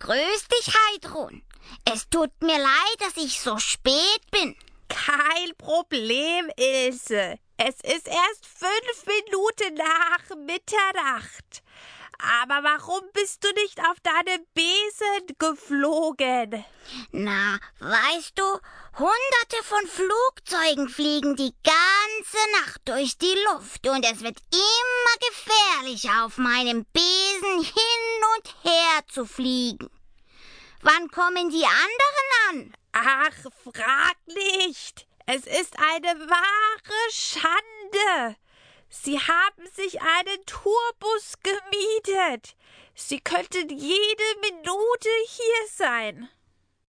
Grüß dich, Heidrun. Es tut mir leid, dass ich so spät bin. Kein Problem, Ilse. Es ist erst fünf Minuten nach Mitternacht. Aber warum bist du nicht auf deine Besen geflogen? Na, weißt du, hunderte von Flugzeugen fliegen die ganze Nacht durch die Luft und es wird immer gefährlicher, auf meinem Besen hin und her zu fliegen. Wann kommen die anderen an? Ach, frag nicht. Es ist eine wahre Schande. Sie haben sich einen Tourbus gemietet. Sie könnten jede Minute hier sein.